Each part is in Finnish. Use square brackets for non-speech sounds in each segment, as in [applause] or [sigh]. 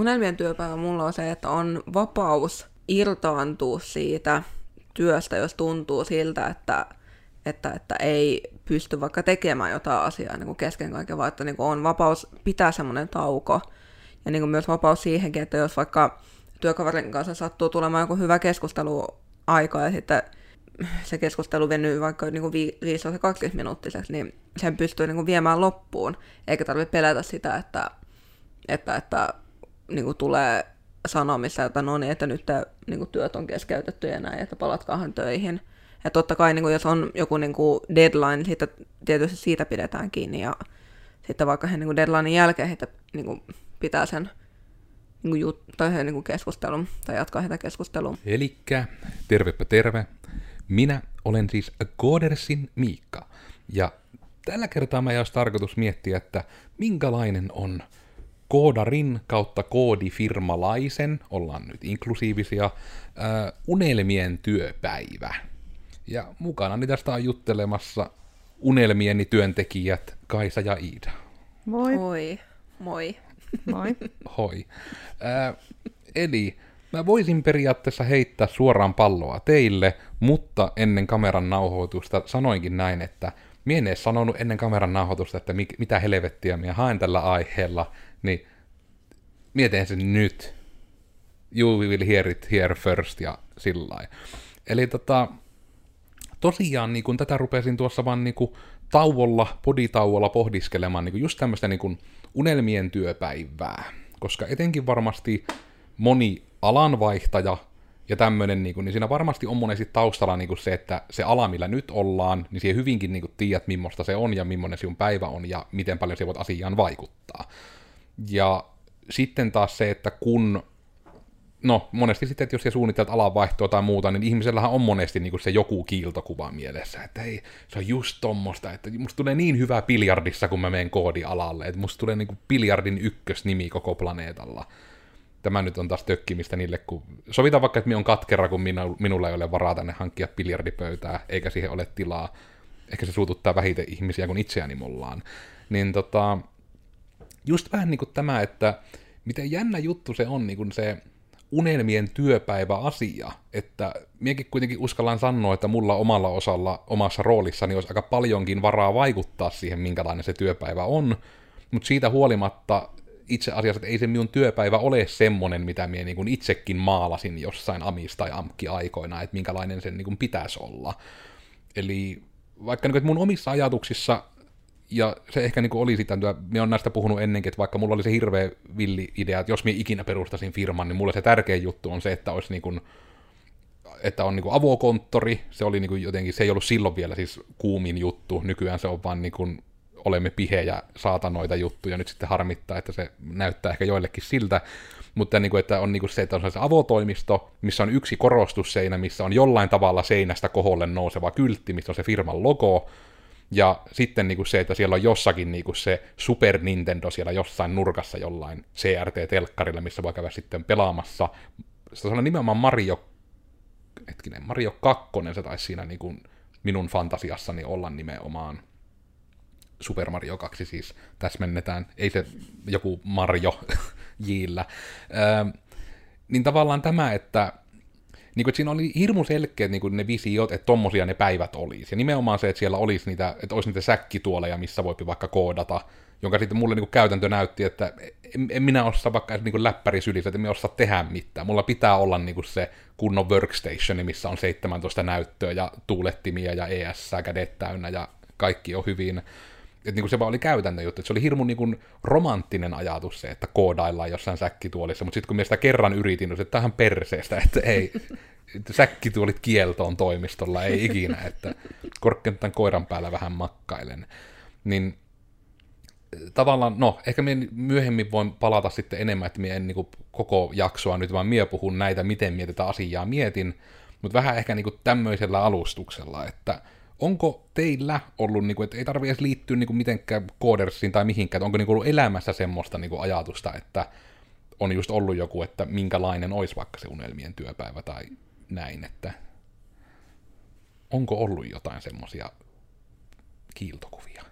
unelmien työpäivä mulla on se, että on vapaus irtaantua siitä työstä, jos tuntuu siltä, että, että, että ei pysty vaikka tekemään jotain asiaa niin kuin kesken kaiken, vaan että niin kuin on vapaus pitää semmoinen tauko. Ja niin kuin myös vapaus siihenkin, että jos vaikka työkaverin kanssa sattuu tulemaan joku hyvä keskustelu aika ja sitten se keskustelu venyy vaikka niin kuin 15-20 minuuttiseksi, niin sen pystyy niin kuin viemään loppuun, eikä tarvitse pelätä sitä, että, että, että niin kuin tulee sanomissa, että no niin, että nyt tämä, niin kuin työt on keskeytetty ja näin, että palatkaahan töihin. Ja totta kai, niin kuin, jos on joku niin kuin deadline, niin siitä, tietysti siitä pidetään kiinni ja sitten vaikka he niin deadlinein jälkeen heitä niin kuin, pitää sen niin kuin, jut- tai he, niin kuin keskustelun tai jatkaa heitä keskustelua. Elikkä, tervepä terve. Minä olen siis Koodersin Miikka. Ja tällä kertaa mä olisi tarkoitus miettiä, että minkälainen on koodarin kautta koodifirmalaisen, ollaan nyt inklusiivisia, äh, unelmien työpäivä. Ja mukana niin tästä on juttelemassa unelmieni työntekijät Kaisa ja Iida. Moi. Oi, moi. Moi. [laughs] Hoi. Äh, eli mä voisin periaatteessa heittää suoraan palloa teille, mutta ennen kameran nauhoitusta sanoinkin näin, että Mie en sanonut ennen kameran nauhoitusta, että mi- mitä helvettiä minä haen tällä aiheella, niin mietin sen nyt. You will hear it here first ja sillä Eli tota, tosiaan niin kun tätä rupesin tuossa vaan niin kun, tauolla, poditauolla pohdiskelemaan niin just tämmöistä niin unelmien työpäivää. Koska etenkin varmasti moni alanvaihtaja ja tämmöinen, niin, niin siinä varmasti on monesti taustalla niin kuin se, että se ala, millä nyt ollaan, niin siihen hyvinkin niin kuin tiedät, millaista se on ja millainen sinun päivä on ja miten paljon se voit asiaan vaikuttaa. Ja sitten taas se, että kun no monesti sitten, että jos sä suunnittelet alanvaihtoa tai muuta, niin ihmisellähän on monesti niin kuin se joku kiiltokuva mielessä, että ei, se on just tommosta, että musta tulee niin hyvää biljardissa, kun mä menen koodialalle, että musta tulee niin kuin biljardin ykkösnimi koko planeetalla tämä nyt on taas tökkimistä niille, kun sovitaan vaikka, että minä on katkera, kun minä, minulla ei ole varaa tänne hankkia biljardipöytää, eikä siihen ole tilaa. Ehkä se suututtaa vähiten ihmisiä kuin itseäni mullaan. Niin tota, just vähän niin kuin tämä, että miten jännä juttu se on niin kuin se unelmien työpäivä-asia, että miekin kuitenkin uskallan sanoa, että mulla omalla osalla, omassa roolissani olisi aika paljonkin varaa vaikuttaa siihen, minkälainen se työpäivä on, mutta siitä huolimatta itse asiassa, että ei se minun työpäivä ole semmonen, mitä minä niin itsekin maalasin jossain Amis tai Amkki aikoina, että minkälainen sen niin pitäisi olla. Eli vaikka niin kuin, mun omissa ajatuksissa, ja se ehkä niin oli sitä, minä olen näistä puhunut ennenkin, että vaikka mulla oli se hirveä villi idea, että jos minä ikinä perustasin firman, niin mulle se tärkein juttu on se, että olisi niin kuin, että on niin kuin avokonttori, se oli niin kuin jotenkin, se ei ollut silloin vielä siis kuumin juttu, nykyään se on vaan niin kuin olemme pihejä saatanoita juttuja, nyt sitten harmittaa, että se näyttää ehkä joillekin siltä, mutta niin kuin, että on niin kuin se, että on se avotoimisto, missä on yksi korostusseinä, missä on jollain tavalla seinästä koholle nouseva kyltti, missä on se firman logo, ja sitten niin kuin se, että siellä on jossakin niin kuin se Super Nintendo siellä jossain nurkassa jollain CRT-telkkarilla, missä voi käydä sitten pelaamassa. Se on nimenomaan Mario, hetkinen, Mario 2, se taisi siinä niin kuin minun fantasiassani olla nimenomaan. Super Mario 2 siis täsmennetään, ei se joku Mario [laughs] jillä. Öö, niin tavallaan tämä, että niin kuin, että siinä oli hirmu selkeät niin kuin ne visiot, että tommosia ne päivät olisi. Ja nimenomaan se, että siellä olisi niitä, että olisi niitä säkkituoleja, missä voi vaikka koodata, jonka sitten mulle niin kuin käytäntö näytti, että en, en minä osaa vaikka niin kuin läppäri sylissä, että en osaa tehdä mitään. Mulla pitää olla niin kuin se kunnon workstation, missä on 17 näyttöä ja tuulettimia ja ES kädet täynnä ja kaikki on hyvin että niin kuin se vaan oli käytännön juttu, että se oli hirmu niin kuin romanttinen ajatus se, että koodaillaan jossain säkkituolissa, mutta sitten kun minä sitä kerran yritin, niin että tähän perseestä, että ei, säkkituolit kieltoon toimistolla, ei ikinä, että korkeintaan koiran päällä vähän makkailen. Niin tavallaan, no, ehkä minä myöhemmin voin palata sitten enemmän, että minä en niin kuin, koko jaksoa nyt, vaan minä puhun näitä, miten minä tätä asiaa mietin, mutta vähän ehkä niin kuin, tämmöisellä alustuksella, että onko teillä ollut, niin kuin, että ei tarvitse edes liittyä niin kuin mitenkään koodersiin tai mihinkään, onko niin kuin ollut elämässä semmoista niin kuin ajatusta, että on just ollut joku, että minkälainen olisi vaikka se unelmien työpäivä tai näin, että onko ollut jotain semmoisia kiiltokuvia?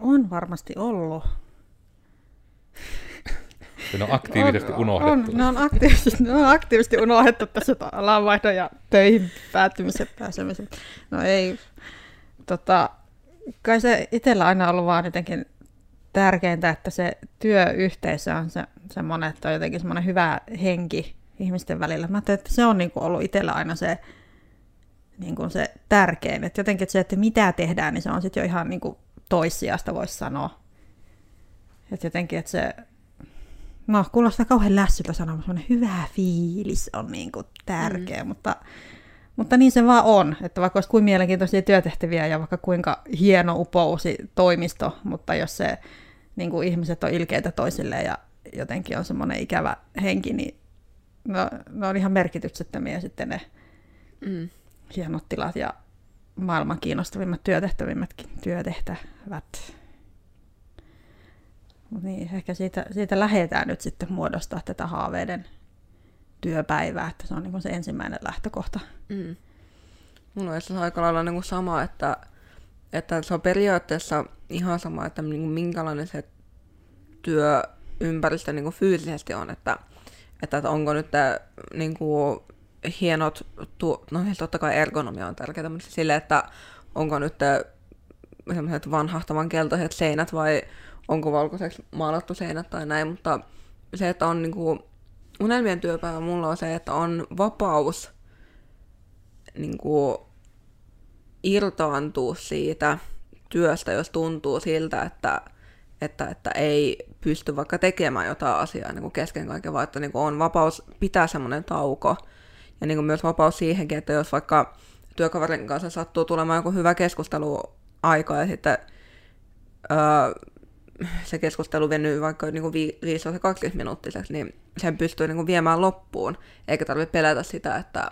On varmasti ollut. Ne on aktiivisesti on, unohdettu. On, ne, on aktiivisesti, ne on aktiivisesti unohdettu tässä alanvaihdon ja töihin päättymisen pääsemisen. No ei, tota, kai se itsellä aina ollut vaan jotenkin tärkeintä, että se työyhteisö on se, semmoinen, että on jotenkin semmoinen hyvä henki ihmisten välillä. Mä että se on niin kuin ollut itsellä aina se, niin kuin se tärkein. Että jotenkin että se, että mitä tehdään, niin se on sitten jo ihan niin kuin toissijasta, voisi sanoa. Että jotenkin, että se, no kuulostaa kauhean lässyltä sanoa, semmoinen hyvä fiilis on niin kuin tärkeä, mm. mutta, mutta niin se vaan on, että vaikka olisi kuin mielenkiintoisia työtehtäviä ja vaikka kuinka hieno upousi toimisto, mutta jos se niin kuin ihmiset on ilkeitä toisilleen ja jotenkin on semmoinen ikävä henki, niin no, ne on ihan merkityksettömiä sitten ne mm. hienot tilat ja maailman kiinnostavimmat työtehtävimmätkin työtehtävät. Niin, ehkä siitä, siitä lähdetään nyt sitten muodostaa tätä haaveiden työpäivää, että se on niin se ensimmäinen lähtökohta. Mm. Mulla on aika lailla niin sama, että, että se on periaatteessa ihan sama, että niin kuin minkälainen se työympäristö niin kuin fyysisesti on, että, että onko nyt niin kuin hienot, tu- no siis totta kai ergonomia on tärkeää, mutta sille, että onko nyt semmoiset vanhahtavan keltaiset seinät vai onko valkoiseksi maalattu seinät tai näin, mutta se, että on niinku, unelmien työpäivä mulla on se, että on vapaus niinku, irtaantua siitä työstä, jos tuntuu siltä, että, että, että ei pysty vaikka tekemään jotain asiaa niin kuin kesken kaiken, vaan että niin kuin on vapaus pitää semmoinen tauko. Ja niin kuin myös vapaus siihenkin, että jos vaikka työkaverin kanssa sattuu tulemaan joku hyvä keskustelu aika ja sitten öö, se keskustelu venyy vaikka niin 15-20 minuuttiseksi, niin sen pystyy niin kuin viemään loppuun, eikä tarvitse pelätä sitä, että,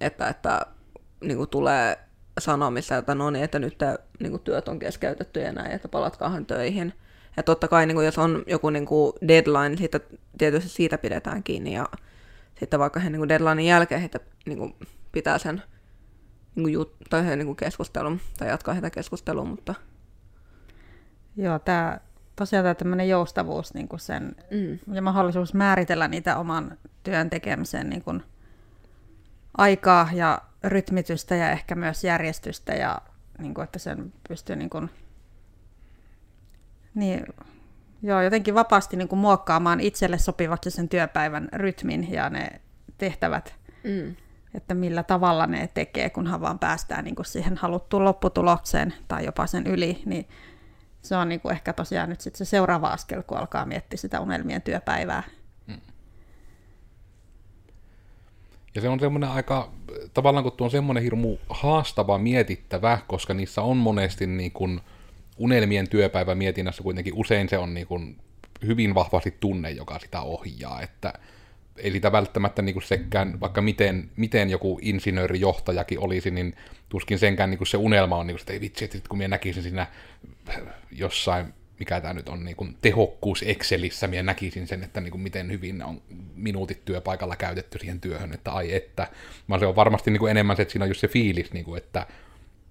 että, että niin kuin tulee sanomissa, että no niin, että nyt niin kuin työt on keskeytetty ja näin, että palatkaahan töihin. Ja totta kai, niin kuin, jos on joku niin kuin deadline, niin siitä, tietysti siitä pidetään kiinni, ja sitten vaikka he niin kuin deadlinein jälkeen heitä niin kuin pitää sen niin kuin jut- tai he, niin kuin keskustelun, tai jatkaa heitä keskustelua, mutta Joo, tämä tosiaan tämä tämmöinen joustavuus niin kuin sen, mm. ja mahdollisuus määritellä niitä oman työn tekemisen niin kuin aikaa ja rytmitystä ja ehkä myös järjestystä ja niin kuin, että sen pystyy niin kuin, niin, joo, jotenkin vapaasti niin kuin muokkaamaan itselle sopivaksi sen työpäivän rytmin ja ne tehtävät, mm. että millä tavalla ne tekee, kunhan vaan päästään niin kuin siihen haluttuun lopputulokseen tai jopa sen yli, niin se on niin kuin ehkä tosiaan nyt sit se seuraava askel, kun alkaa miettiä sitä unelmien työpäivää. Hmm. Ja se on semmoinen aika, tavallaan kun tuo on semmoinen hirmu haastava mietittävä, koska niissä on monesti niin kuin unelmien työpäivä mietinnässä kuitenkin usein se on niin kuin hyvin vahvasti tunne, joka sitä ohjaa, että ei sitä välttämättä niin sekään, vaikka miten, miten joku insinöörijohtajakin olisi, niin tuskin senkään niin se unelma on, niin kuin, että ei vitsi, että kun minä näkisin siinä jossain, mikä tämä nyt on, niin kuin tehokkuus Excelissä, minä näkisin sen, että niin kuin miten hyvin on minuutit työpaikalla käytetty siihen työhön, että ai että, vaan se on varmasti niin kuin enemmän se, että siinä on just se fiilis, niin kuin, että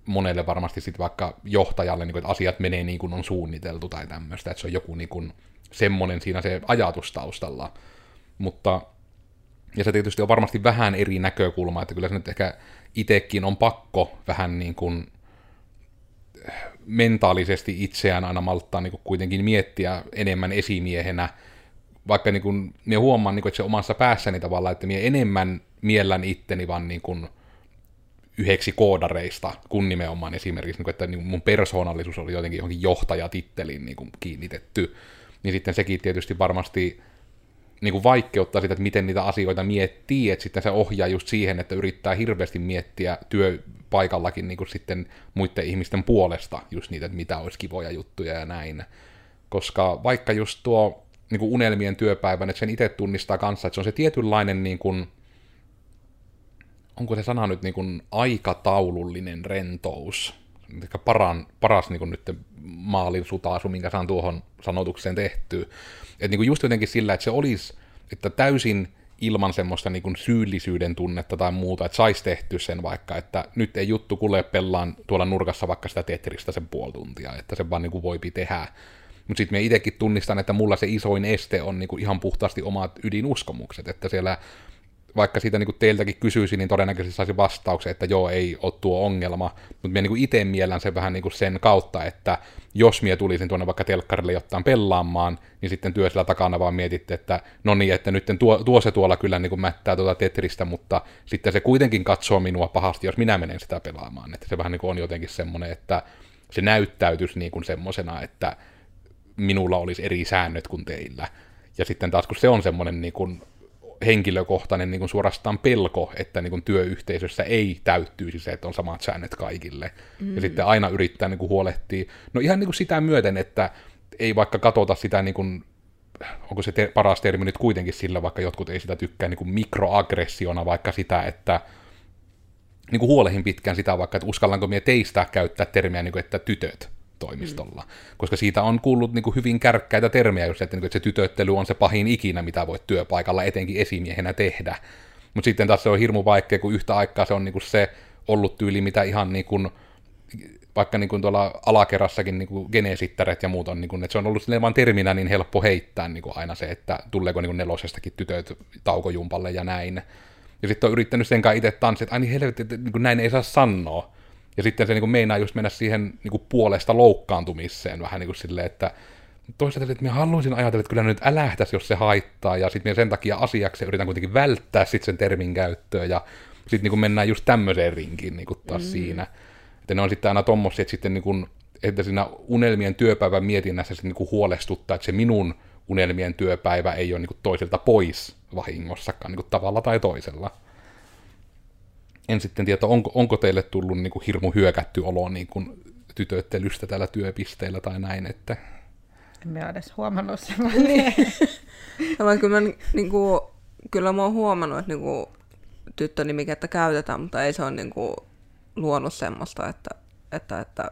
monelle varmasti sitten vaikka johtajalle, niin kuin, että asiat menee niin kuin on suunniteltu tai tämmöistä, että se on joku niin kuin, semmoinen siinä se ajatus taustalla. Mutta, ja se tietysti on varmasti vähän eri näkökulma, että kyllä se nyt ehkä itsekin on pakko vähän niin kuin mentaalisesti itseään aina malttaa niin kuin kuitenkin miettiä enemmän esimiehenä, vaikka niin kuin, minä huomaan, niin kuin, että se omassa päässäni tavallaan, että minä enemmän miellän itteni vaan niin kuin yhdeksi koodareista, kun nimenomaan esimerkiksi, niin kuin, että niin mun persoonallisuus oli jotenkin johonkin johtajatitteliin niin kuin kiinnitetty, niin sitten sekin tietysti varmasti niin kuin vaikeuttaa sitä, että miten niitä asioita miettii, että sitten se ohjaa just siihen, että yrittää hirveästi miettiä työpaikallakin niin kuin sitten muiden ihmisten puolesta just niitä, että mitä olisi kivoja juttuja ja näin. Koska vaikka just tuo niin kuin unelmien työpäivän, että sen itse tunnistaa kanssa, että se on se tietynlainen, niin kuin, onko se sana nyt niin kuin aikataulullinen rentous, paran, paras niin nyt maalin sutaasu, minkä saan tuohon sanotukseen tehtyä. Että niin just jotenkin sillä, että se olisi, että täysin ilman semmoista niin syyllisyyden tunnetta tai muuta, että saisi tehty sen vaikka, että nyt ei juttu kuule pellaan tuolla nurkassa vaikka sitä Tetristä sen puoli tuntia, että se vaan niin voipi tehdä. Mutta sitten me itsekin tunnistan, että mulla se isoin este on niinku ihan puhtaasti omat ydinuskomukset, että siellä vaikka siitä niin teiltäkin kysyisi, niin todennäköisesti saisi vastauksen, että joo, ei ole tuo ongelma. Mutta minä niin itse miellän sen vähän niin kuin sen kautta, että jos minä tulisin tuonne vaikka telkkarille jotain pelaamaan, niin sitten työ siellä takana vaan mietitte, että no niin, että nyt tuo, tuo se tuolla kyllä niin kuin mättää tuota Tetristä, mutta sitten se kuitenkin katsoo minua pahasti, jos minä menen sitä pelaamaan. Että se vähän niin kuin on jotenkin semmoinen, että se näyttäytyisi niin kuin semmoisena, että minulla olisi eri säännöt kuin teillä. Ja sitten taas kun se on semmoinen niin kuin henkilökohtainen niin kuin suorastaan pelko, että niin kuin työyhteisössä ei täyttyisi se, että on samat säännöt kaikille. Mm. Ja sitten aina yrittää niin kuin huolehtia, no ihan niin kuin sitä myöten, että ei vaikka katota sitä, niin kuin, onko se te- paras termi nyt kuitenkin sillä, vaikka jotkut ei sitä tykkää niin kuin mikroaggressiona, vaikka sitä, että niin kuin huolehin pitkään sitä vaikka, että uskallanko minä teistä käyttää termiä, niin kuin, että tytöt toimistolla. Mm. Koska siitä on kuullut niin kuin hyvin kärkkäitä termejä, just, että, niin kuin, että se tytöttely on se pahin ikinä, mitä voit työpaikalla etenkin esimiehenä tehdä. Mutta sitten taas se on hirmu vaikea, kun yhtä aikaa se on niin kuin se ollut tyyli, mitä ihan niin kuin, vaikka niin kuin tuolla alakerrassakin niin kuin ja muut on, niin kuin, että se on ollut silleen vaan terminä niin helppo heittää niin kuin aina se, että tuleeko niin kuin nelosestakin tytöt taukojumpalle ja näin. Ja sitten on yrittänyt sen kanssa itse tanssia, että ai niin helvetti, että niin kuin näin ei saa sanoa. Ja sitten se niin kuin meinaa just mennä siihen niin kuin puolesta loukkaantumiseen vähän niin kuin silleen, että toisaalta, että minä haluaisin ajatella, että kyllä nyt älähtäisi, jos se haittaa, ja sitten sen takia asiaksi yritän kuitenkin välttää sitten sen termin käyttöä, ja sitten niin mennään just tämmöiseen rinkiin niin kuin taas mm. siinä. Että ne on sitten aina tommosia, että sitten niin kuin, että siinä unelmien työpäivän mietinnässä sitten niin kuin huolestuttaa, että se minun unelmien työpäivä ei ole niin kuin toiselta pois vahingossakaan niin kuin tavalla tai toisella en sitten tiedä, onko, onko teille tullut niin kuin hirmu hyökätty olo niin kuin tytöttelystä tällä työpisteellä tai näin, että... En mä edes huomannut semmoinen. [laughs] kyllä, mä, niin kuin, kyllä mä oon huomannut, että niin kuin, tyttönimikettä käytetään, mutta ei se ole niin kuin, luonut semmoista, että, että, että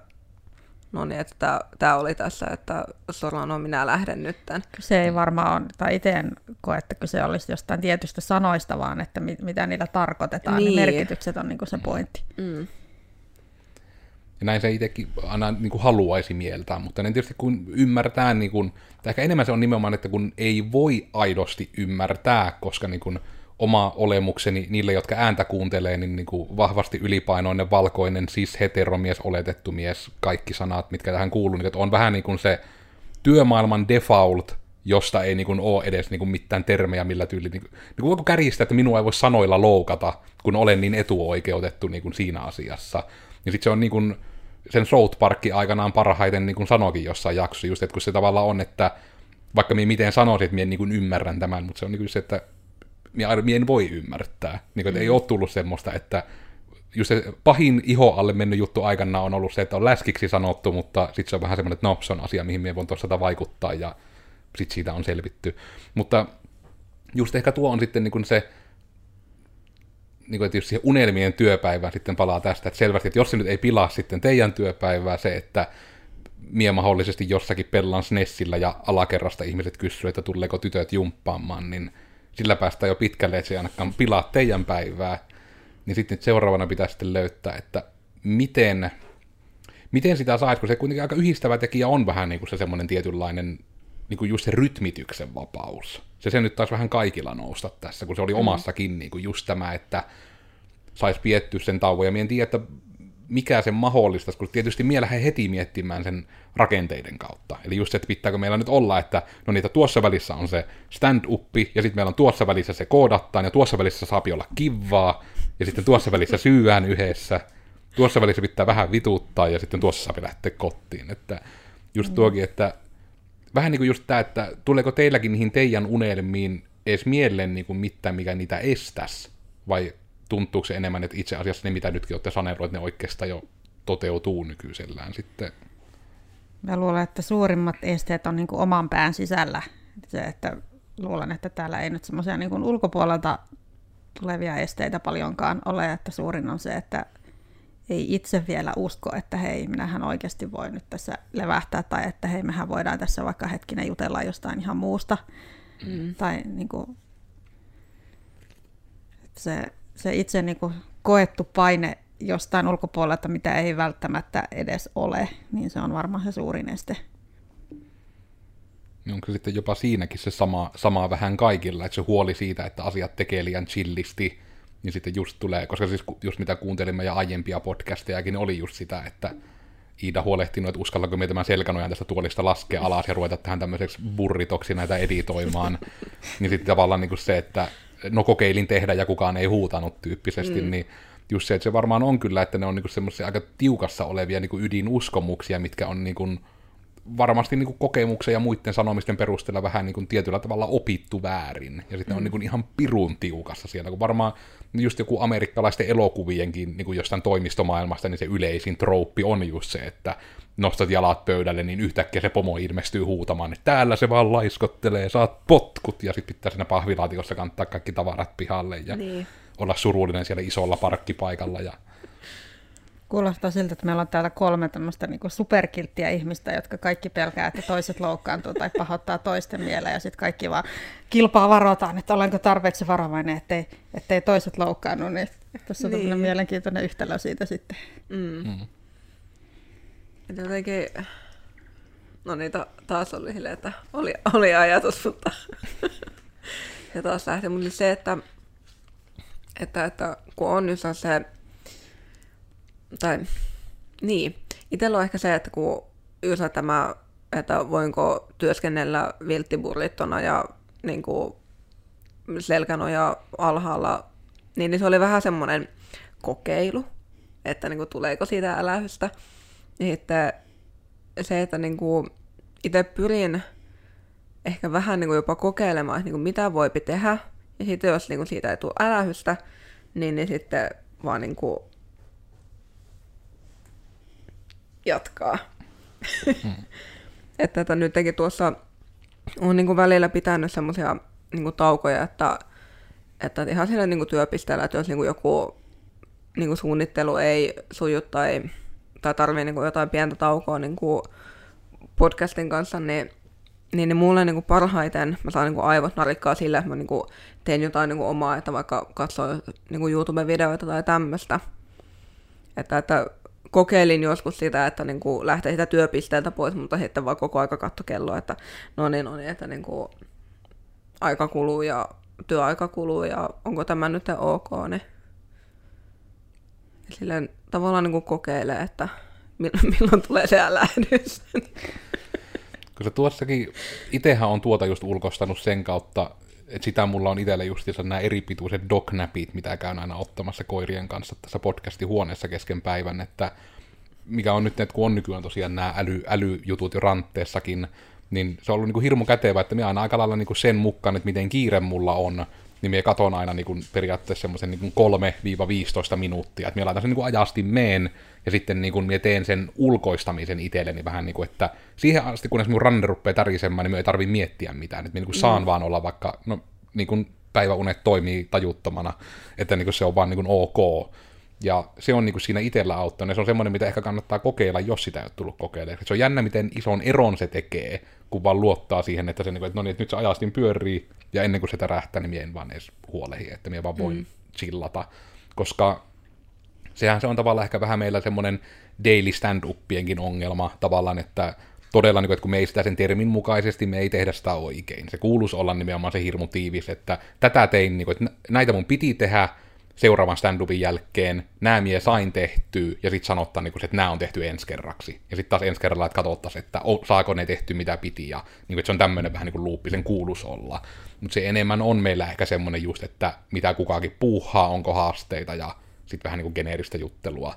no niin, että tämä oli tässä, että Solano, minä lähden nytten. Se ei varmaan ole, tai itse en koe, että se olisi jostain tietystä sanoista, vaan että mit, mitä niillä tarkoitetaan, niin. niin merkitykset on niin se pointti. Mm. Ja näin se itsekin aina niin kuin haluaisi mieltää, mutta niin tietysti kun ymmärtää, niin kuin, tai ehkä enemmän se on nimenomaan, että kun ei voi aidosti ymmärtää, koska niin kuin, oma olemukseni niille, jotka ääntä kuuntelee, niin, niin kuin vahvasti ylipainoinen, valkoinen, siis heteromies, oletettu mies, kaikki sanat, mitkä tähän kuuluu, niin että on vähän niin kuin se työmaailman default, josta ei niin kuin ole edes niin kuin mitään termejä, millä tyyli, niin kuin, niin voiko kärjistää, että minua ei voi sanoilla loukata, kun olen niin etuoikeutettu niin kuin siinä asiassa. Ja sitten se on niin kuin, sen South Parkki aikanaan parhaiten niin kuin sanoikin jossain jaksossa, just, että kun se tavallaan on, että vaikka minä miten sanoisin, että minä niin kuin ymmärrän tämän, mutta se on niin kuin se, että minä en voi ymmärtää. Niin kuin, mm. Ei ole tullut semmoista, että just se pahin iho alle mennyt juttu aikana on ollut se, että on läskiksi sanottu, mutta sitten se on vähän semmoinen, että no, se on asia, mihin minä voin tuossa vaikuttaa, ja sitten siitä on selvitty. Mutta just ehkä tuo on sitten niin kuin se, niin kuin, että jos siihen unelmien työpäivään sitten palaa tästä, että selvästi, että jos se nyt ei pilaa sitten teidän työpäivää, se, että mie mahdollisesti jossakin pellan SNESillä ja alakerrasta ihmiset kysyvät, että tuleeko tytöt jumppaamaan, niin sillä päästään jo pitkälle, että se ei ainakaan pilaa teidän päivää, niin sitten seuraavana pitää sitten löytää, että miten, miten sitä saisi, kun se kuitenkin aika yhdistävä tekijä on vähän niin kuin se semmoinen tietynlainen, niin kuin just se rytmityksen vapaus. Se se nyt taas vähän kaikilla nousta tässä, kun se oli mm. omassakin niin kuin just tämä, että saisi piettyä sen tauon, ja en tiedä, että mikä sen mahdollistaisi, kun tietysti mie lähden heti miettimään sen rakenteiden kautta. Eli just se, että pitääkö meillä nyt olla, että no niitä tuossa välissä on se stand-uppi, ja sitten meillä on tuossa välissä se koodattaan, ja tuossa välissä saapi olla kivaa, ja sitten tuossa välissä syyään yhdessä, tuossa välissä pitää vähän vituttaa, ja sitten tuossa saa lähteä kotiin. Että just mm. tuokin, että vähän niin kuin just tämä, että tuleeko teilläkin niihin teidän unelmiin edes mieleen niin kuin mitään, mikä niitä estäisi, vai tuntuuko se enemmän, että itse asiassa ne, mitä nytkin olette sanelleet, ne oikeastaan jo toteutuu nykyisellään sitten? Mä luulen, että suurimmat esteet on niin kuin oman pään sisällä. Se, että luulen, että täällä ei nyt semmoisia niin ulkopuolelta tulevia esteitä paljonkaan ole, että suurin on se, että ei itse vielä usko, että hei, minähän oikeasti voi nyt tässä levähtää, tai että hei, mehän voidaan tässä vaikka hetkinen jutella jostain ihan muusta. Mm. Tai niin kuin, se se itse niin kuin koettu paine jostain ulkopuolelta, mitä ei välttämättä edes ole, niin se on varmaan se suurin este. niin onko sitten jopa siinäkin se sama, sama vähän kaikilla, että se huoli siitä, että asiat tekee liian chillisti, niin sitten just tulee, koska siis just mitä kuuntelimme ja aiempia podcastejakin, oli just sitä, että Iida huolehtinut, että uskallako me tämän selkänojan tästä tuolista laskea alas ja ruveta tähän tämmöiseksi burritoksi näitä editoimaan. [laughs] niin sitten tavallaan niin kuin se, että no kokeilin tehdä ja kukaan ei huutanut tyyppisesti, mm. niin just se, että se varmaan on kyllä, että ne on niin semmoisia aika tiukassa olevia niin ydinuskomuksia, mitkä on niin kuin, varmasti niin kuin kokemuksen ja muiden sanomisten perusteella vähän niin kuin tietyllä tavalla opittu väärin. Ja sitten mm. on niin kuin ihan pirun tiukassa siellä, kun varmaan just joku amerikkalaisten elokuvienkin niin kuin jostain toimistomaailmasta, niin se yleisin trouppi on just se, että nostat jalat pöydälle, niin yhtäkkiä se pomo ilmestyy huutamaan, että täällä se vaan laiskottelee, saat potkut, ja sitten pitää siinä pahvilaatikossa kantaa kaikki tavarat pihalle ja niin. olla surullinen siellä isolla parkkipaikalla. Ja... Kuulostaa siltä, että meillä on täällä kolme tämmöistä niin superkilttiä ihmistä, jotka kaikki pelkää, että toiset loukkaantuu tai pahoittaa toisten mieleen, ja sitten kaikki vaan kilpaa varotaan, että olenko tarpeeksi varovainen, ettei, ettei toiset loukkaannu, niin tässä on niin. mielenkiintoinen yhtälö siitä sitten. Mm. Mm. Että jotenkin, no niin, ta- taas oli silleen, että oli, oli ajatus, mutta [laughs] ja taas lähti. Mutta se, että, että, että kun on nyt se, tai niin, itsellä on ehkä se, että kun just tämä, että voinko työskennellä vilttiburlittona ja niin kuin selkänoja alhaalla, niin, niin se oli vähän semmoinen kokeilu, että niin kuin, tuleeko siitä älähystä. Että se, että niin kuin itse pyrin ehkä vähän niin kuin jopa kokeilemaan, että niin kuin mitä voipi tehdä. Ja sitten jos niin kuin siitä ei tule älähystä, niin, niin sitten vaan niin kuin jatkaa. Hmm. [laughs] että, että nytkin tuossa on niin kuin välillä pitänyt semmoisia niin taukoja, että, että ihan sillä niin kuin työpisteellä, että jos niin kuin joku niin kuin suunnittelu ei suju tai tai tarvii niin kuin jotain pientä taukoa niin kuin podcastin kanssa, niin, niin, niin mulle niin kuin parhaiten mä saan niin kuin aivot narikkaa sillä, että mä niin kuin teen jotain niin kuin omaa, että vaikka katsoo niin kuin YouTube-videoita tai tämmöistä. Että, että kokeilin joskus sitä, että niin kuin lähtee sitä työpisteeltä pois, mutta sitten vaan koko aika katto kelloa, että no niin, no niin, että niin kuin aika kuluu ja työaika kuluu ja onko tämä nyt ok, niin silleen tavallaan niin kuin kokeilee, että [laughs] milloin tulee se älähdys. Koska tuossakin, itsehän on tuota just ulkostanut sen kautta, että sitä mulla on itsellä justiinsa nämä eri pituiset dognapit, mitä käyn aina ottamassa koirien kanssa tässä podcastin huoneessa kesken päivän, että mikä on nyt, että kun on nykyään tosiaan nämä äly, älyjutut jo rantteessakin, niin se on ollut niin kuin hirmu kätevä, että minä aina aika lailla niin kuin sen mukaan, että miten kiire mulla on, niin minä katon aina niin kuin periaatteessa semmoisen niin 3-15 minuuttia, että minä laitan sen niin kuin ajasti meen, ja sitten niin kuin minä teen sen ulkoistamisen itselleni vähän niin kuin, että siihen asti, kunnes mun ranne rupeaa tärisemään, niin minä ei tarvitse miettiä mitään, että minä niin kuin saan mm. vaan olla vaikka, no niin kuin päiväunet toimii tajuttomana, että niin kuin se on vaan niin kuin ok, ja se on niin kuin siinä itsellä auttanut, ja se on semmoinen, mitä ehkä kannattaa kokeilla, jos sitä ei ole tullut kokeilemaan. Se on jännä, miten ison eron se tekee, kun vaan luottaa siihen, että, se, niin kuin, että, no niin, että nyt se ajastin pyörii, ja ennen kuin se tärähtää, niin minä en vaan edes huolehi, että minä vaan voin mm. chillata. Koska sehän se on tavallaan ehkä vähän meillä semmoinen daily stand-upienkin ongelma tavallaan, että todella, niin kuin, että kun me ei sitä sen termin mukaisesti, me ei tehdä sitä oikein. Se kuuluisi olla nimenomaan se hirmu tiivis, että tätä tein, niin kuin, että näitä mun piti tehdä, seuraavan stand-upin jälkeen nämä mie sain tehtyä, ja sitten sanottaa, niin että nämä on tehty ensi kerraksi. Ja sitten taas ensi kerralla, että katsottaisiin, että saako ne tehty mitä piti, ja niin kuin, että se on tämmöinen vähän niin kuin luuppi, sen kuulus olla. Mutta se enemmän on meillä ehkä semmoinen just, että mitä kukakin puuhaa, onko haasteita, ja sitten vähän niin kuin geneeristä juttelua.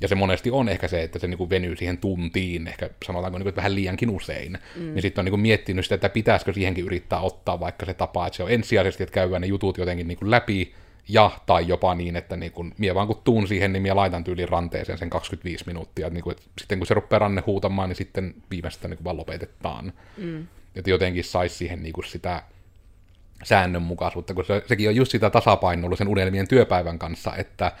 Ja se monesti on ehkä se, että se niin kuin venyy siihen tuntiin, ehkä sanotaanko niin kuin, vähän liiankin usein. Mm. Niin sitten on niin kuin miettinyt sitä, että pitäisikö siihenkin yrittää ottaa vaikka se tapa, että se on ensisijaisesti, että käydään ne jutut jotenkin niin kuin läpi, ja tai jopa niin, että niin kun, mie vaan kun tuun siihen, niin mie laitan tyyliin ranteeseen sen 25 minuuttia. Että niin kun, että sitten kun se rupeaa ranne huutamaan, niin sitten viimeistä niin vaan lopetetaan. Mm. Että jotenkin saisi siihen niin sitä säännönmukaisuutta, kun se, sekin on just sitä tasapainoa sen unelmien työpäivän kanssa, että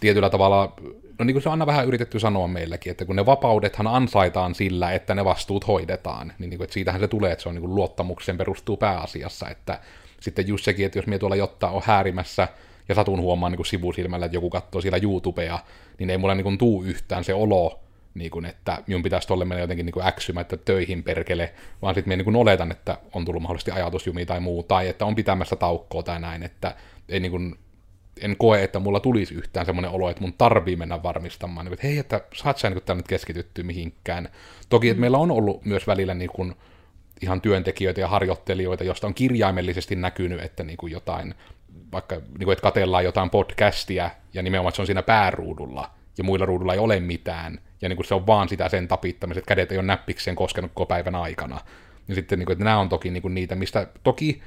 tietyllä tavalla, no niin kuin se on aina vähän yritetty sanoa meilläkin, että kun ne vapaudethan ansaitaan sillä, että ne vastuut hoidetaan, niin, niin kuin, että siitähän se tulee, että se on niin kuin luottamukseen perustuu pääasiassa, että sitten just sekin, että jos minä tuolla jotta on häärimässä ja satun huomaan niin kuin sivusilmällä, että joku katsoo siellä YouTubea, niin ei mulla niin kuin tuu yhtään se olo, niin kuin, että minun pitäisi tolle mennä jotenkin niin kuin äksymättä töihin perkele, vaan sitten minä niin oletan, että on tullut mahdollisesti ajatusjumi tai muu, tai että on pitämässä taukkoa tai näin, että ei niin kuin, en koe, että mulla tulisi yhtään semmoinen olo, että mun tarvii mennä varmistamaan, niin, että hei, että saat sä niin nyt keskityttyä mihinkään. Toki, että meillä on ollut myös välillä niin kuin, ihan työntekijöitä ja harjoittelijoita, joista on kirjaimellisesti näkynyt, että niin kuin jotain, vaikka niin kuin, että katellaan jotain podcastia, ja nimenomaan se on siinä pääruudulla, ja muilla ruudulla ei ole mitään, ja niin kuin se on vaan sitä sen tapittamiset, että kädet ei ole näppikseen koskenut koko päivän aikana. Ja sitten niin kuin, että nämä on toki niin kuin niitä, mistä toki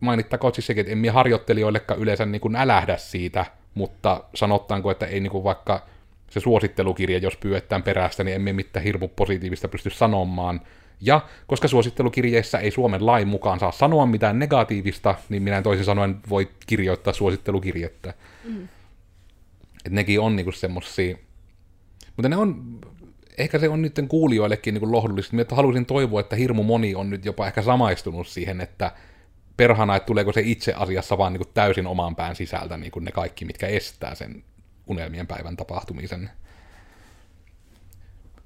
mainittakoon siis sekin, että minä harjoittelijoillekaan yleensä niin kuin älähdä siitä, mutta sanottaanko, että ei niin kuin vaikka se suosittelukirja, jos pyydetään perästä, niin emme mitään hirmu positiivista pysty sanomaan. Ja koska suosittelukirjeissä ei Suomen lain mukaan saa sanoa mitään negatiivista, niin minä toisin sanoen voi kirjoittaa suosittelukirjettä. Mm. Et nekin on niinku semmosia... Mutta ne on... Ehkä se on nyt kuulijoillekin niinku lohdullista. Minä haluaisin toivoa, että hirmu moni on nyt jopa ehkä samaistunut siihen, että perhana, että tuleeko se itse asiassa vaan niin täysin oman pään sisältä niin ne kaikki, mitkä estää sen unelmien päivän tapahtumisen.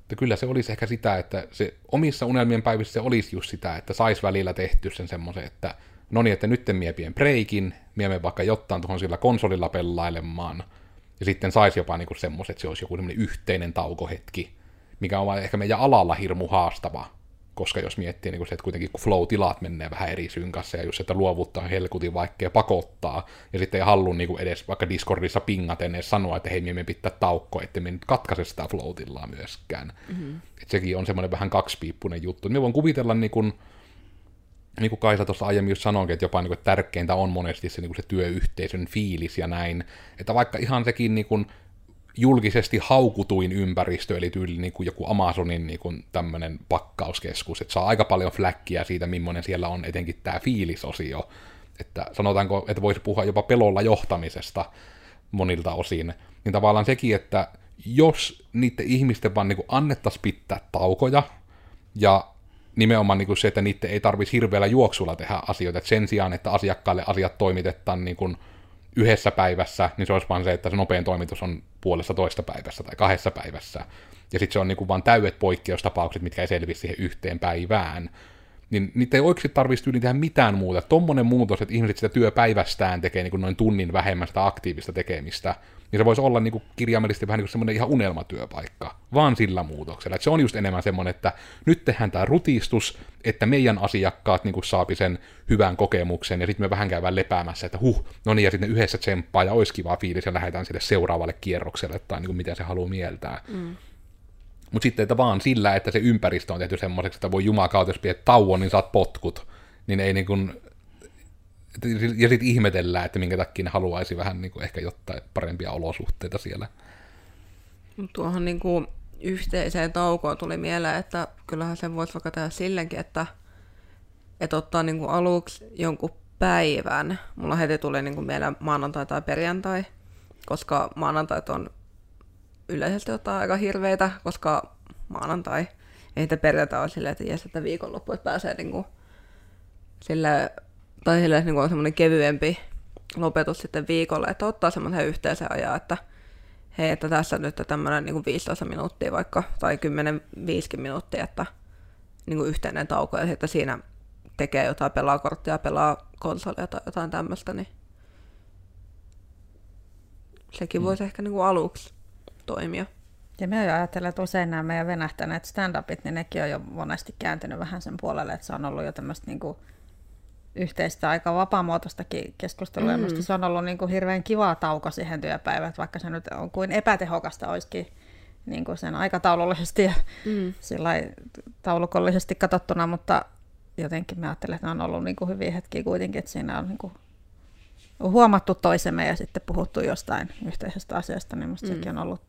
Mutta kyllä se olisi ehkä sitä, että se omissa unelmien päivissä se olisi just sitä, että sais välillä tehty sen semmoisen, että no niin, että nyt mie pien breikin, mie vaikka jotain tuohon sillä konsolilla pelailemaan, ja sitten saisi jopa niinku semmoisen, että se olisi joku semmoinen yhteinen taukohetki, mikä on ehkä meidän alalla hirmu haastava, koska jos miettii niin kuin se, että kuitenkin kun flow-tilat menee vähän eri synkassa ja just, että luovuttaa helkutin vaikkea pakottaa, ja sitten ei halua niin kuin edes vaikka Discordissa pingaten edes sanoa, että hei, me pitää taukko, että me nyt katkaise sitä flow-tilaa myöskään. Mm-hmm. Et sekin on semmoinen vähän kaksipiippunen juttu. Me voin kuvitella niin kuin, niin kuin Kaisa tuossa aiemmin just sanoinkin, että jopa niin kuin, tärkeintä on monesti se, niin kuin se työyhteisön fiilis ja näin. Että vaikka ihan sekin niin kuin, julkisesti haukutuin ympäristö, eli tyyli niin kuin joku Amazonin niin kuin tämmöinen pakkauskeskus, että saa aika paljon fläkkiä siitä, millainen siellä on etenkin tämä fiilisosio, että sanotaanko, että voisi puhua jopa pelolla johtamisesta monilta osin, niin tavallaan sekin, että jos niiden ihmisten vaan niin annettaisiin pitää taukoja, ja nimenomaan niin kuin se, että niiden ei tarvitsisi hirveällä juoksulla tehdä asioita, että sen sijaan, että asiakkaalle asiat toimitetaan niin kuin yhdessä päivässä, niin se olisi vaan se, että se nopein toimitus on puolessa toista päivässä tai kahdessa päivässä. Ja sitten se on niinku vaan täydet poikkeustapaukset, mitkä ei selvisi siihen yhteen päivään. Niin niitä ei oikeasti tarvitsisi tehdä mitään muuta. Tuommoinen muutos, että ihmiset sitä työpäivästään tekee niin kuin noin tunnin vähemmän sitä aktiivista tekemistä, niin se voisi olla niin kuin kirjaimellisesti vähän niin kuin semmoinen ihan unelmatyöpaikka, vaan sillä muutoksella. Että se on just enemmän semmoinen, että nyt tehdään tämä rutistus, että meidän asiakkaat niin kuin saapi sen hyvän kokemuksen, ja sitten me vähän käydään lepäämässä, että huh, no niin, ja sitten yhdessä tsemppaa, ja olisi kiva fiilis, ja lähdetään sille seuraavalle kierrokselle, tai niin kuin mitä se haluaa mieltää. Mm. Mutta sitten, että vaan sillä, että se ympäristö on tehty semmoiseksi, että voi jumakautta, jos pidät tauon, niin saat potkut, niin ei niin kuin ja sitten ihmetellään, että minkä takia ne haluaisi vähän niin kuin ehkä jotain parempia olosuhteita siellä. Tuohon niin kuin yhteiseen taukoon tuli mieleen, että kyllähän sen voisi vaikka tehdä silläkin, että, että ottaa niin kuin aluksi jonkun päivän. Mulla heti tuli niin kuin mieleen maanantai tai perjantai, koska maanantait on yleisesti ottaa aika hirveitä, koska maanantai ei sitä perjantai ole silleen, että jes, että viikonloppu, että pääsee niin kuin, sille tai sille niin on semmoinen kevyempi lopetus sitten viikolle, että ottaa semmoisen yhteisen ajan, että hei, että tässä nyt tämmöinen niin 15 minuuttia vaikka, tai 10-5 minuuttia, että niin kuin yhteinen tauko, ja sitten siinä tekee jotain, pelaa korttia, pelaa konsolia tai jotain tämmöistä, niin sekin mm. voisi ehkä niin kuin aluksi toimia. Ja me ajattelen, että usein nämä meidän venähtäneet stand-upit, niin nekin on jo monesti kääntynyt vähän sen puolelle, että se on ollut jo tämmöistä niin kuin yhteistä aika vapaamuotoistakin keskustelua. Mm. Ja se on ollut niin kuin hirveän kiva tauko siihen työpäivään, vaikka se nyt on kuin epätehokasta olisikin niin kuin sen aikataulullisesti ja mm. taulukollisesti katsottuna, mutta jotenkin mä ajattelen, että ne on ollut niin kuin hyviä hetkiä kuitenkin, että siinä on niin kuin huomattu toisemme ja sitten puhuttu jostain yhteisestä asiasta, niin musta mm. sekin on ollut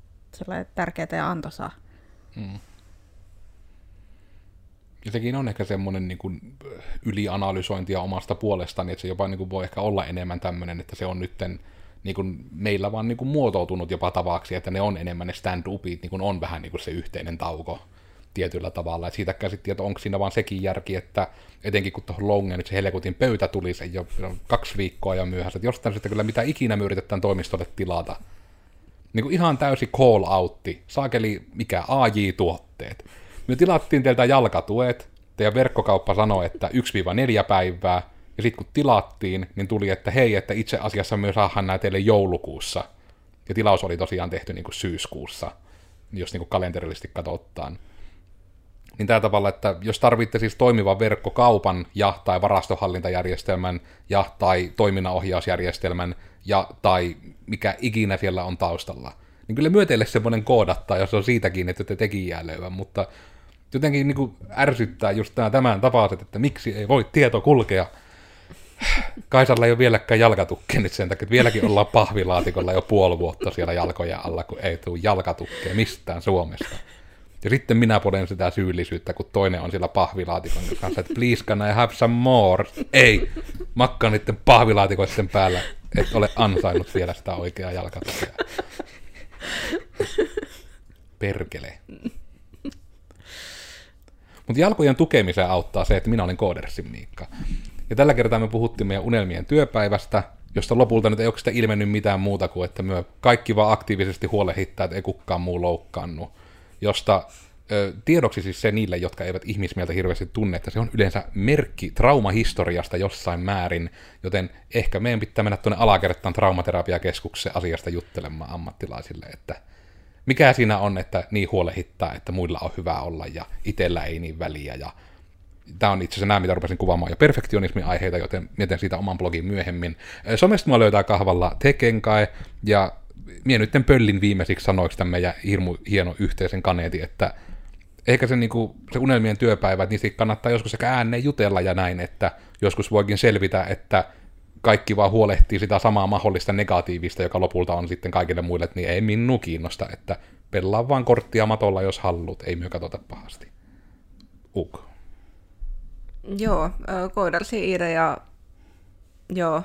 tärkeää ja antoisaa. Mm. Ja sekin on ehkä semmoinen niin kuin ylianalysointia omasta puolestani, että se jopa niin kuin voi ehkä olla enemmän tämmöinen, että se on nytten niin kuin meillä vaan niin kuin muotoutunut jopa tavaksi, että ne on enemmän ne stand-upit, niin kuin on vähän niin kuin se yhteinen tauko tietyllä tavalla. Et siitä käsittiin, että onko siinä vaan sekin järki, että etenkin kun tuohon Longen nyt se helkutin pöytä tuli se jo kaksi viikkoa ja myöhässä, että jostain sitten kyllä mitä ikinä me yritetään toimistolle tilata, Niin kuin ihan täysi call outti. Saakeli mikä AJ-tuotteet. Me tilattiin teiltä jalkatuet. Teidän verkkokauppa sanoi, että 1-4 päivää. Ja sitten kun tilattiin, niin tuli, että hei, että itse asiassa me saadaan nämä teille joulukuussa. Ja tilaus oli tosiaan tehty niin kuin syyskuussa, jos niin kuin kalenterillisesti katsotaan. Niin tällä tavalla, että jos tarvitte siis toimivan verkkokaupan ja tai varastohallintajärjestelmän ja tai toiminnanohjausjärjestelmän ja tai mikä ikinä siellä on taustalla, niin kyllä myöteille semmoinen koodattaa, jos on siitäkin, että te tekijää löyvän, mutta jotenkin niin kuin ärsyttää just nämä tämän tapaiset, että miksi ei voi tieto kulkea. Kaisalla ei ole vieläkään jalkatukkeja nyt sen takia, että vieläkin ollaan pahvilaatikolla jo puoli vuotta siellä jalkoja alla, kun ei tule jalkatukkeja mistään Suomesta. Ja sitten minä poden sitä syyllisyyttä, kun toinen on siellä pahvilaatikon kanssa, että please can I have some more? Ei, makkaan niiden pahvilaatikoiden päällä, et ole ansainnut vielä sitä oikeaa jalkatukea. Perkele. Mutta jalkojen tukemiseen auttaa se, että minä olen Koodersin Miikka. Ja tällä kertaa me puhuttiin meidän unelmien työpäivästä, josta lopulta nyt ei oikeastaan ilmennyt mitään muuta kuin, että me kaikki vaan aktiivisesti huolehittaa, että ei kukaan muu loukkaannut josta ö, tiedoksi siis se niille, jotka eivät ihmismieltä hirveästi tunne, että se on yleensä merkki traumahistoriasta jossain määrin, joten ehkä meidän pitää mennä tuonne alakertaan traumaterapiakeskukseen asiasta juttelemaan ammattilaisille, että mikä siinä on, että niin huolehittaa, että muilla on hyvä olla ja itsellä ei niin väliä ja Tämä on itse asiassa nämä, mitä rupesin kuvaamaan jo perfektionismin aiheita, joten mietin siitä oman blogin myöhemmin. Somesta mua löytää kahvalla Tekenkai, ja mie nyt pöllin viimeisiksi sanoiksi tämän meidän hirmu hieno yhteisen kaneetin, että ehkä se, niin kuin, se unelmien työpäivä, niistä kannattaa joskus sekä ääneen jutella ja näin, että joskus voikin selvitä, että kaikki vaan huolehtii sitä samaa mahdollista negatiivista, joka lopulta on sitten kaikille muille, että niin ei minun kiinnosta, että pelaa vaan korttia matolla, jos haluat, ei myö katsota pahasti. Uk. Joo, koodarsi Iire ja joo,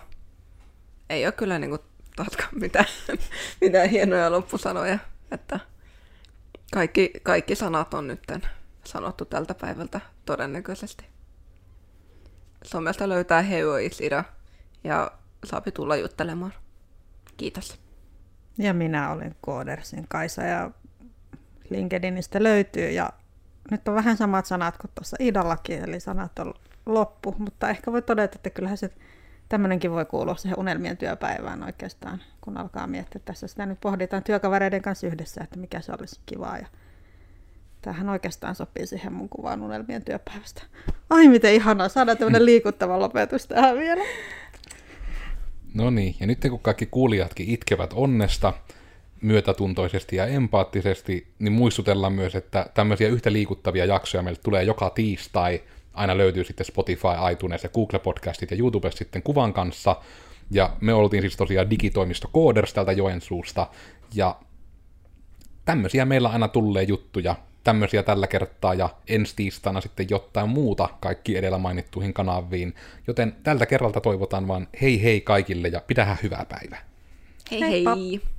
ei ole kyllä niinku tatka mitään, [laughs] mitään hienoja loppusanoja, että kaikki, kaikki sanat on nyt sanottu tältä päivältä todennäköisesti. Somesta löytää Heoisira ja saapi tulla juttelemaan. Kiitos. Ja minä olen Koodersin Kaisa ja LinkedInistä löytyy ja nyt on vähän samat sanat kuin tuossa Idallakin, eli sanat on loppu, mutta ehkä voi todeta, että kyllähän se tämmöinenkin voi kuulua siihen unelmien työpäivään oikeastaan, kun alkaa miettiä. Tässä sitä nyt pohditaan työkavereiden kanssa yhdessä, että mikä se olisi kivaa. Ja tämähän oikeastaan sopii siihen mun kuvaan unelmien työpäivästä. Ai miten ihanaa saada tämmöinen liikuttava lopetus tähän vielä. No niin, ja nyt kun kaikki kuulijatkin itkevät onnesta, myötätuntoisesti ja empaattisesti, niin muistutellaan myös, että tämmöisiä yhtä liikuttavia jaksoja meille tulee joka tiistai – aina löytyy sitten Spotify, iTunes ja Google Podcastit ja YouTube sitten kuvan kanssa. Ja me oltiin siis tosiaan digitoimisto Coders täältä Joensuusta, ja tämmöisiä meillä aina tulee juttuja, tämmöisiä tällä kertaa, ja ensi tiistaina sitten jotain muuta kaikki edellä mainittuihin kanaviin. Joten tältä kerralta toivotan vaan hei hei kaikille, ja pidähän hyvää päivää. Hei hei! Heippa.